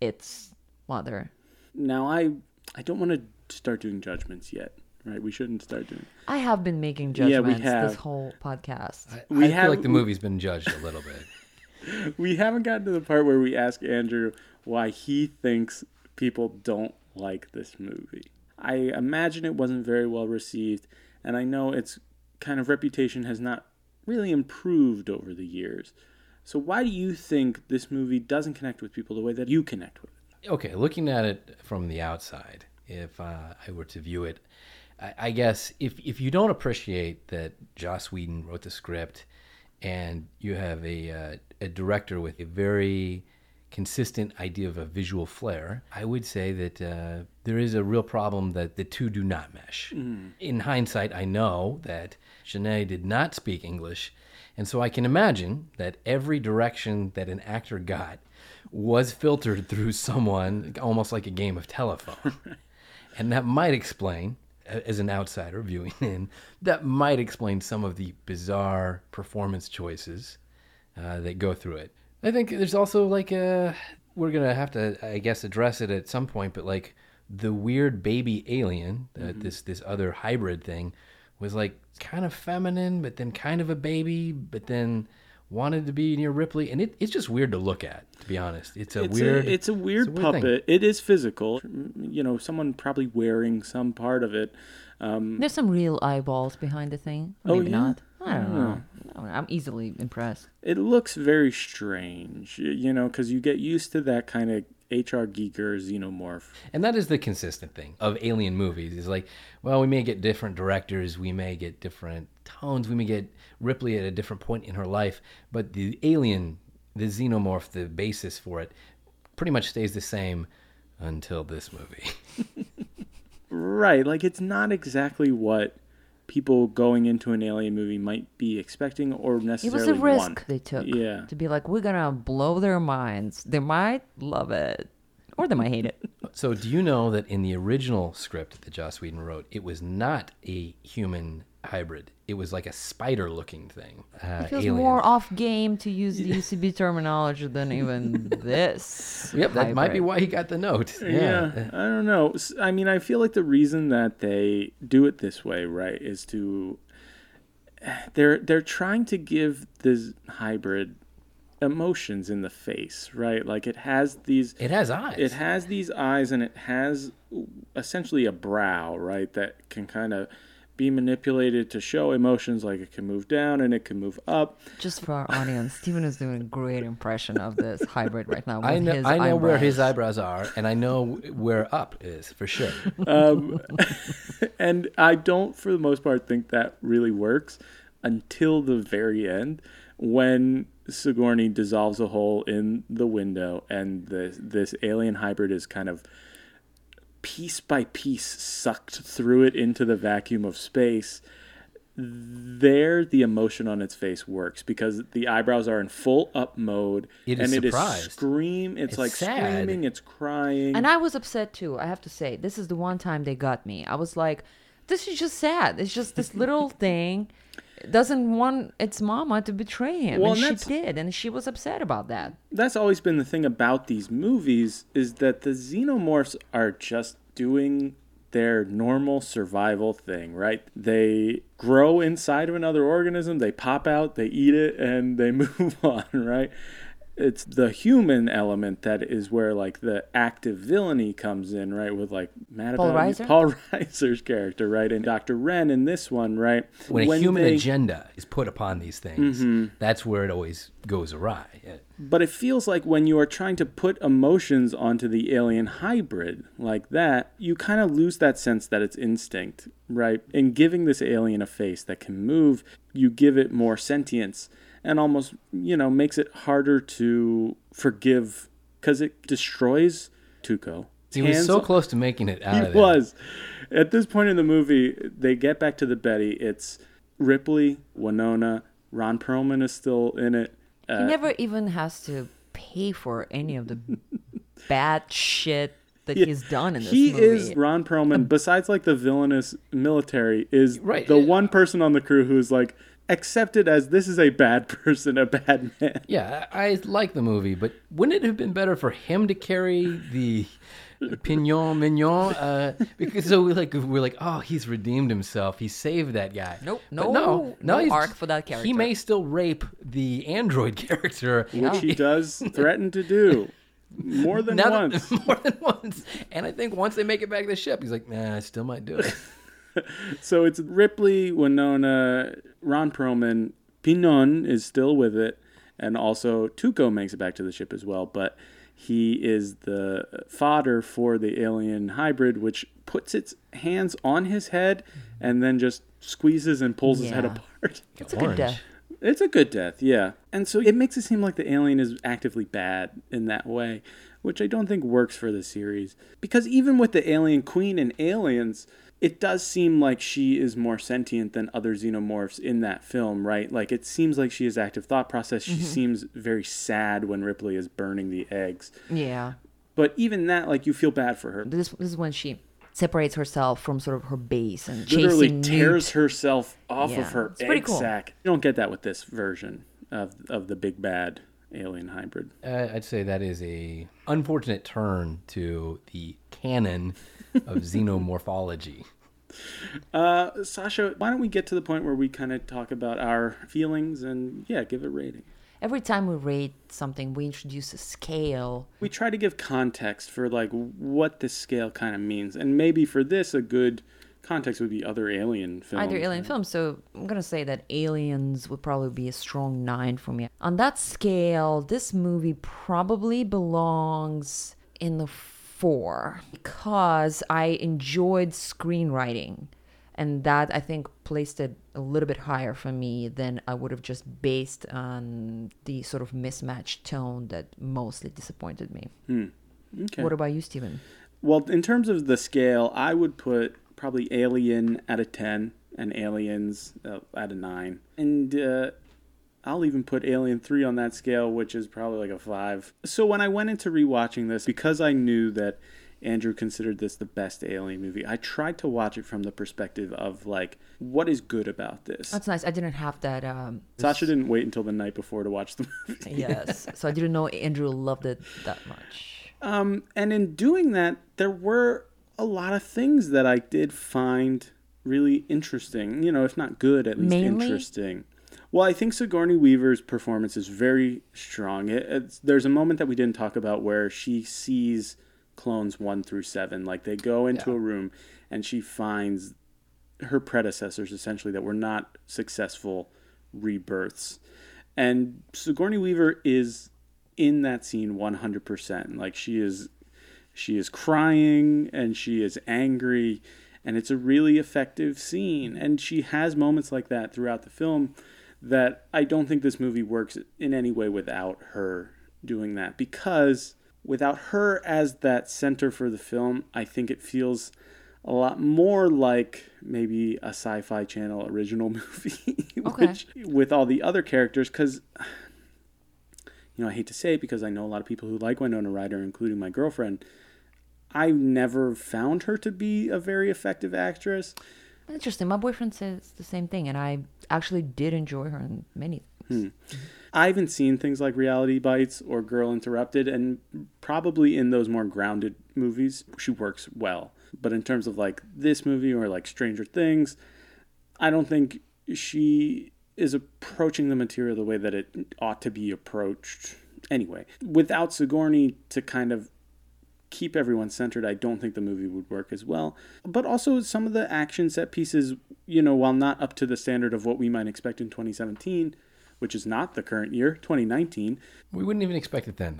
its mother. now I I don't want to start doing judgments yet, right? We shouldn't start doing. I have been making Yeah, we judgments have. this whole podcast. I, We I have- feel like the movie's been judged a little bit. We haven't gotten to the part where we ask Andrew why he thinks people don't like this movie. I imagine it wasn't very well received, and I know its kind of reputation has not really improved over the years. So why do you think this movie doesn't connect with people the way that you connect with it? okay, looking at it from the outside, if uh, I were to view it, I, I guess if if you don't appreciate that Joss Whedon wrote the script, and you have a uh, a director with a very consistent idea of a visual flair, I would say that uh, there is a real problem that the two do not mesh. In hindsight, I know that Jeunet did not speak English, and so I can imagine that every direction that an actor got was filtered through someone almost like a game of telephone. and that might explain, as an outsider viewing in, that might explain some of the bizarre performance choices uh, that go through it. I think there's also like a, we're going to have to, I guess, address it at some point, but like the weird baby alien, uh, this, this other hybrid thing, was like kind of feminine, but then kind of a baby, but then wanted to be near Ripley, and it, it's just weird to look at. To be honest, it's a it's weird. A, it's a weird it's a weird thing. puppet. It is physical. You know, someone probably wearing some part of it. Um, There's some real eyeballs behind the thing. Or Oh, maybe yeah? not. I don't know. I'm easily impressed. it looks very strange, you know, because you get used to that kind of HR Giger xenomorph. And that is the consistent thing of alien movies. Is like, well, we may get different directors, we may get different tones, we may get Ripley at a different point in her life, but the alien, the xenomorph, the basis for it, pretty much stays the same until this movie. Right, like it's not exactly what people going into an alien movie might be expecting or necessarily. It was a risk want. they took. Yeah. To be like, we're gonna blow their minds. They might love it, or they I hate it. so, do you know that in the original script that Joss Whedon wrote, it was not a human hybrid? It was like a spider-looking thing. Uh, It feels alien. more off game to use the UCB terminology than even this. Yep, that might be why he got the note. Yeah, I don't know. I mean, I feel like the reason that they do it this way, right, is to they're they're trying to give this hybrid emotions in the face, right? Like it has these It has eyes. it has these eyes and it has essentially a brow, right, that can kind of be manipulated to show emotions like it can move down and it can move up. Just for our audience, Stephen is doing a great impression of this hybrid right now. With I know, his I know where his eyebrows are, and I know where up is for sure. Um, and I don't, for the most part, think that really works until the very end when Sigourney dissolves a hole in the window and this this alien hybrid is kind of piece by piece sucked through it into the vacuum of space. There, the emotion on its face works because the eyebrows are in full up mode, It is and it surprised. is scream. It's, It's like sad. screaming. It's crying. And I was upset too. I have to say, this is the one time they got me. I was like, this is just sad. It's just this little thing doesn't want its mama to betray him, Well, and and she did, and she was upset about that. that's always been the thing about these movies is that the xenomorphs are just doing their normal survival thing, right? They grow inside of another organism, they pop out, they eat it, and they move on, right? It's the human element that is where like the active villainy comes in, right? With like Mad Paul About Reiser? Paul Reiser's character, right? And Dr. Wren in this one, right? When a human they- agenda is put upon these things, Mm-hmm. that's where it always goes awry. Yeah. But it feels like when you are trying to put emotions onto the alien hybrid like that, you kind of lose that sense that it's instinct, right? In giving this alien a face that can move, you give it more sentience and almost, you know, makes it harder to forgive because it destroys Tuco. He was so on- close to making it out he of there. was. At this point in the movie, they get back to the Betty. It's Ripley, Winona, Ron Perlman is still in it. he Uh, never even has to pay for any of the bad shit that he's done in this movie. he movie. is Ron Perlman. besides, like the villainous military, is Right. the one person on the crew who's like, accepted as this is a bad person, a bad man. Yeah, I, I like the movie, but wouldn't it have been better for him to carry the pignon mignon? Uh, because so we like we're like, oh, he's redeemed himself. He saved that guy. Nope, But no- no, no arc for that character. He may still rape the android character. Which he does threaten to do more than Now once. that, more than once, and I think once they make it back to the ship, he's like, "Nah, I still might do it." So it's Ripley, Winona, Ron Perlman, Pinon is still with it, and also Tuco makes it back to the ship as well. But he is the fodder for the alien hybrid, which puts its hands on his head and then just squeezes and pulls his head apart. It's a good death. It's a good death, yeah. And so it makes it seem like the alien is actively bad in that way, which I don't think works for the series. Because even with the alien queen and aliens, it does seem like she is more sentient than other xenomorphs in that film, right? Like it seems like she has active thought process. She seems very sad when Ripley is burning the eggs. Yeah. But even that, like you feel bad for her. This, this is when she separates herself from sort of her base and Literally tears Newt. herself off Yeah, of her it's egg cool. sac. You don't get that with this version of of the big bad alien hybrid. Uh, I'd say that is a unfortunate turn to the canon of xenomorphology. Uh, Sasha, why don't we get to the point where we kind of talk about our feelings and yeah, give a rating. Every time we rate something, we introduce a scale. We try to give context for like what this scale kind of means, and maybe for this, a good context would be other alien films. Either alien films, so I'm gonna say that Aliens would probably be a strong nine for me. On that scale, this movie probably belongs in the four because I enjoyed screenwriting, and that I think placed it a little bit higher for me than I would have just based on the sort of mismatched tone that mostly disappointed me. Okay. What about you, Stephen? Well, in terms of the scale, I would put probably Alien at a 10 and Aliens uh, at a 9. And uh, I'll even put Alien 3 on that scale, which is probably like a 5. So when I went into rewatching this, because I knew that Andrew considered this the best Alien movie, I tried to watch it from the perspective of like, what is good about this? That's nice. I didn't have that. Um, Sasha didn't wait until the night before to watch the movie. yes, so I didn't know Andrew loved it that much. Um, and in doing that, there were a lot of things that I did find really interesting. You know, if not good, at least Mainly? interesting. Well, I think Sigourney Weaver's performance is very strong. It, it's, there's a moment that we didn't talk about where she sees clones one through seven. Like they go into Yeah. a room and she finds her predecessors essentially that were not successful rebirths. And Sigourney Weaver is in that scene 100%. Like she is she is crying and she is angry and it's a really effective scene and she has moments like that throughout the film that I don't think this movie works in any way without her doing that because without her as that center for the film I think it feels a lot more like maybe a sci-fi channel original movie Okay. which with all the other characters cuz you know, I hate to say it because I know a lot of people who like Winona Ryder, including my girlfriend. I've never found her to be a very effective actress. Interesting. My boyfriend says the same thing, and I actually did enjoy her in many things. Hmm. I haven't seen things like Reality Bites or Girl Interrupted, and probably in those more grounded movies, she works well. But in terms of like this movie or like Stranger Things, I don't think she is approaching the material the way that it ought to be approached. Anyway, without Sigourney to kind of keep everyone centered, I don't think the movie would work as well. But also, some of the action set pieces, you know, while not up to the standard of what we might expect in 2017, which is not the current year, 2019, We wouldn't even expect it then.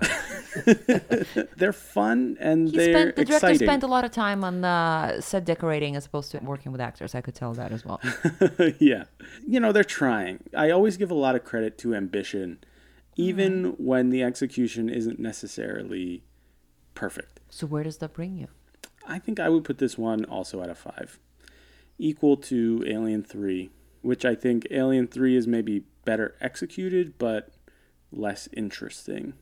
they're fun and He they're spent the director exciting. spent a lot of time on uh, set decorating as opposed to working with actors. I could tell that as well. yeah. You know, they're trying. I always give a lot of credit to ambition, even when the execution isn't necessarily perfect. So where does that bring you? I think I would put this one also at a five, equal to Alien 3, which I think Alien 3 is maybe better executed, but less interesting.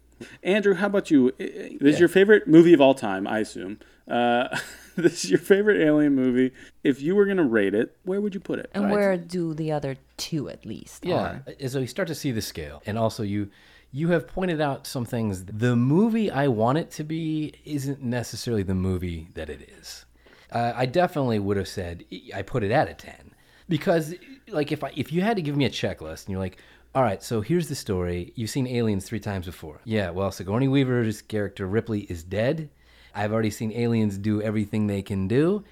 Andrew, how about you? I- I- This is your favorite movie of all time, I assume. Uh, this is your favorite alien movie. If you were going to rate it, where would you put it? And where do the other two at least Yeah, are? so you start to see the scale, and also you you have pointed out some things. The movie I want it to be isn't necessarily the movie that it is. Uh, I definitely would have said I put it at a ten because, like, if I if you had to give me a checklist and you're like, all right, so here's the story. You've seen Aliens three times before. Yeah, well, Sigourney Weaver's character Ripley is dead. I've already seen Aliens do everything they can do,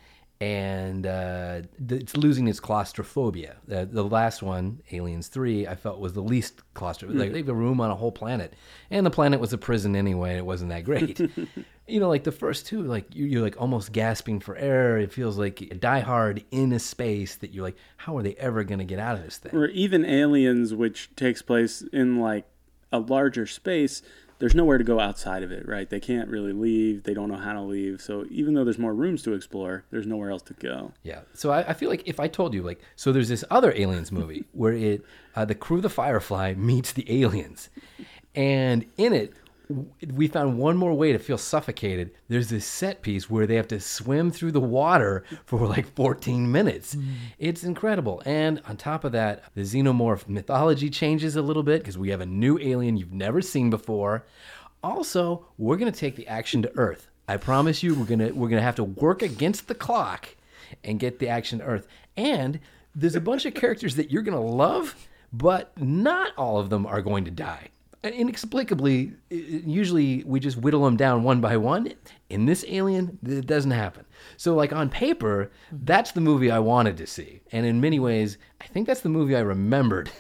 and uh, it's losing its claustrophobia. The, the last one, Aliens 3, I felt was the least claustrophobic. Like, they have a room on a whole planet, and the planet was a prison anyway, it wasn't that great. you know, like the first two, like you, you're like almost gasping for air. It feels like Die Hard in a space that you're like, how are they ever going to get out of this thing? Or even Aliens, which takes place in like a larger space, there's nowhere to go outside of it, right? They can't really leave. They don't know how to leave. So even though there's more rooms to explore, there's nowhere else to go. Yeah. So I, I feel like if I told you, like, so there's this other aliens movie where it, uh, the crew of the Firefly meets the aliens, and in it, we found one more way to feel suffocated. There's this set piece where they have to swim through the water for like 14 minutes. Mm. It's incredible. And on top of that, the xenomorph mythology changes a little bit because we have a new alien you've never seen before. Also, we're gonna take the action to Earth. I promise you, we're gonna we're gonna have to work against the clock and get the action to Earth. And there's a bunch of characters that you're gonna love, but not all of them are going to die. Uh, inexplicably, i- i- usually we just whittle them down one by one. In this Alien, it doesn't happen. So, like on paper, that's the movie I wanted to see, and in many ways, I think that's the movie I remembered,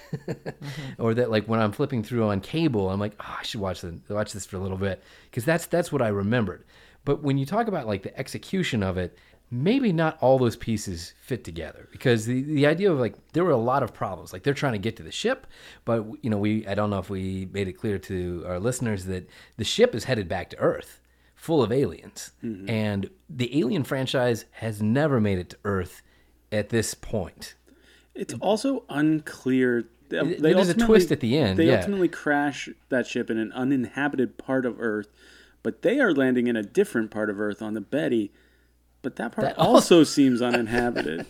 or that like when I'm flipping through on cable, I'm like, oh, I should watch the, watch this for a little bit because that's that's what I remembered. But when you talk about like the execution of it, maybe not all those pieces fit together because the, the idea of like there were a lot of problems like they're trying to get to the ship but you know we i don't know if we made it clear to our listeners that the ship is headed back to earth full of aliens mm-hmm. and the alien franchise has never made it to earth at this point It's also unclear. They, they there's a twist at the end, They yeah. ultimately crash that ship in an uninhabited part of Earth, but they are landing in a different part of Earth on the Betty. But that part That also seems uninhabited.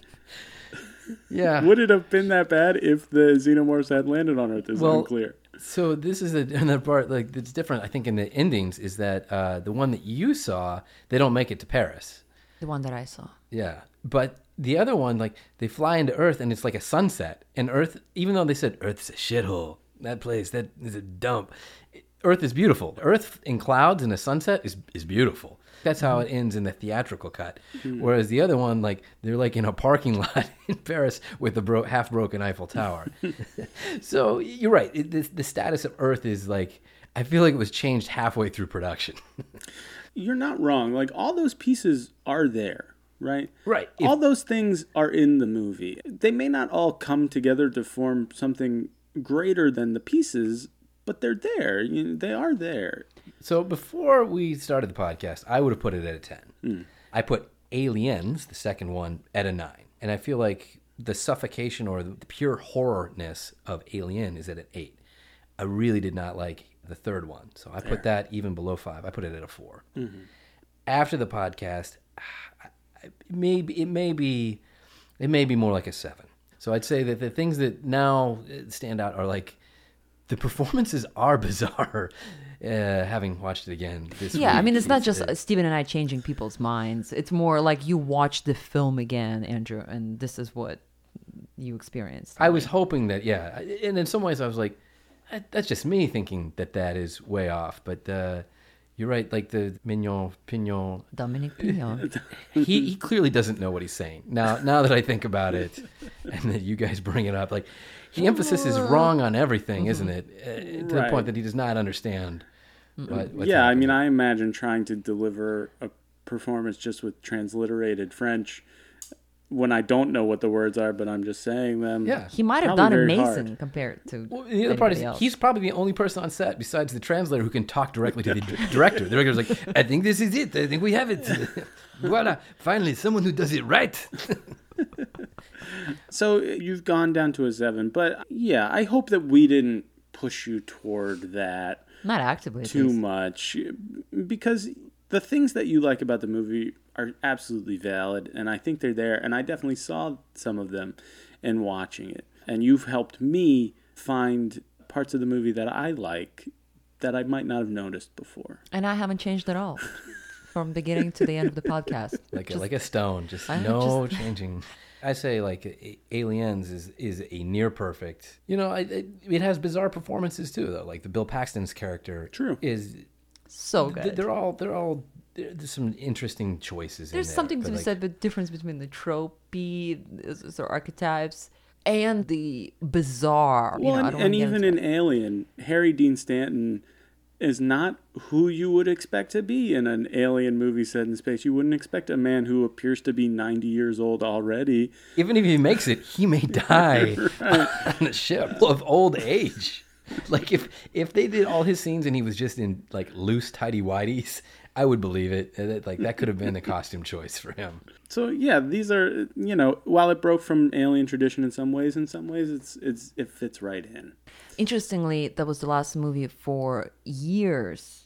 yeah Would it have been that bad if the xenomorphs had landed on Earth? Is Well, unclear. So this is another part like that's different. I think in the endings is that uh, the one that you saw, they don't make it to Paris. The one that I saw. Yeah, but the other one, like they fly into Earth and it's like a sunset. And Earth, even though they said Earth's a shithole, that place that is a dump. Earth is beautiful. Earth in clouds and a sunset is is beautiful. That's how it ends in the theatrical cut. Mm-hmm. Whereas the other one, like they're like in a parking lot in Paris with a bro- half broken Eiffel Tower. so you're right. It, the, the status of Earth is like I feel like it was changed halfway through production. You're not wrong. Like all those pieces are there, right? Right. If- all those things are in the movie. They may not all come together to form something greater than the pieces, but they're there. You know, they are there. So before we started the podcast, I would have put it at a 10. Hmm. I put Aliens, the second one, at a 9. And I feel like the suffocation or the pure horrorness of Alien is at an 8. I really did not like the third one. So I put that even below 5. I put it at a 4. Mm-hmm. After the podcast, it may be, it may be it may be more like a 7. So I'd say that the things that now stand out are like the performances are bizarre. Uh, having watched it again this Yeah, I mean, it's not just uh, Steven and I changing people's minds. It's more like you watch the film again, Andrew, and this is what you experienced. I was hoping that, yeah, and in some ways I was like, that's just me thinking that that is way off. But uh, you're right, like the Mignon Pignon, Dominique Pinon. he he clearly doesn't know what he's saying. Now now that I think about it, and that you guys bring it up, like the emphasis is wrong on everything, isn't it? Uh, to the point that he does not understand. What, what's yeah, I mean, I imagine trying to deliver a performance just with transliterated French when I don't know what the words are, but I'm just saying them. Yeah. He might have done amazing hard. compared to. Well, the other part is else. he's probably the only person on set besides the translator who can talk directly to the director. The director's like, I think this is it. I think we have it. Voila! Finally, someone who does it right. So you've gone down to a seven, but yeah, I hope that we didn't push you toward that. Not actively. too least. much because the things that you like about the movie are absolutely valid and I think they're there and I definitely saw some of them in watching it and you've helped me find parts of the movie that I like that I might not have noticed before. And I haven't changed at all from beginning to the end of the podcast. like a, Just- like a stone, just I no changing. I say like Aliens is is a near perfect. You know, I, it, it has bizarre performances too, though. Like the Bill Paxton's character, True. is so th- good. they're all they're all there's some interesting choices. in There's there, something but, to be like, said with the difference between the tropey, the archetypes, and the bizarre. you Well, know, I and, don't and even into in Alien, Harry Dean Stanton is not who you would expect to be in an alien movie set in space. You wouldn't expect a man who appears to be 90 years old already. Even if he makes it, he may die on a ship of old age. Like if if they did all his scenes and he was just in like loose tidy whities, I would believe it. That, Like that could have been the costume choice for him. So yeah, these are you know while it broke from alien tradition in some ways, in some ways it's it's it fits right in. Interestingly, that was the last movie for years,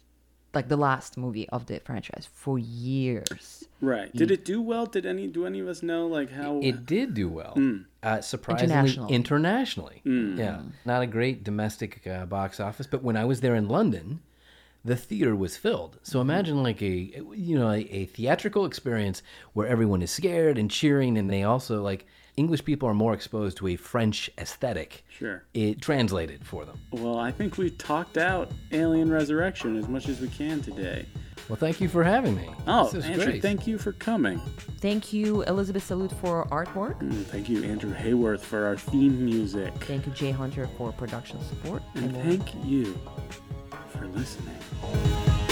like the last movie of the franchise for years. Right? Did it do well? Did any do any of us know like how? It did do well, Hmm. uh, surprisingly International. internationally. Hmm. Yeah, not a great domestic uh, box office, but when I was there in London, the theater was filled. So mm-hmm. imagine like a you know a, a theatrical experience where everyone is scared and cheering, and they also like English people are more exposed to a French aesthetic. Sure. It translated for them. Well, I think we talked out Alien Resurrection as much as we can today. Well, thank you for having me. Oh, this is Andrew, great. thank you for coming. Thank you, Elizabeth Salute, for artwork. And thank you, Andrew Hayworth, for our theme music. Thank you, Jay Hunter, for production support. And we'll- thank you for listening.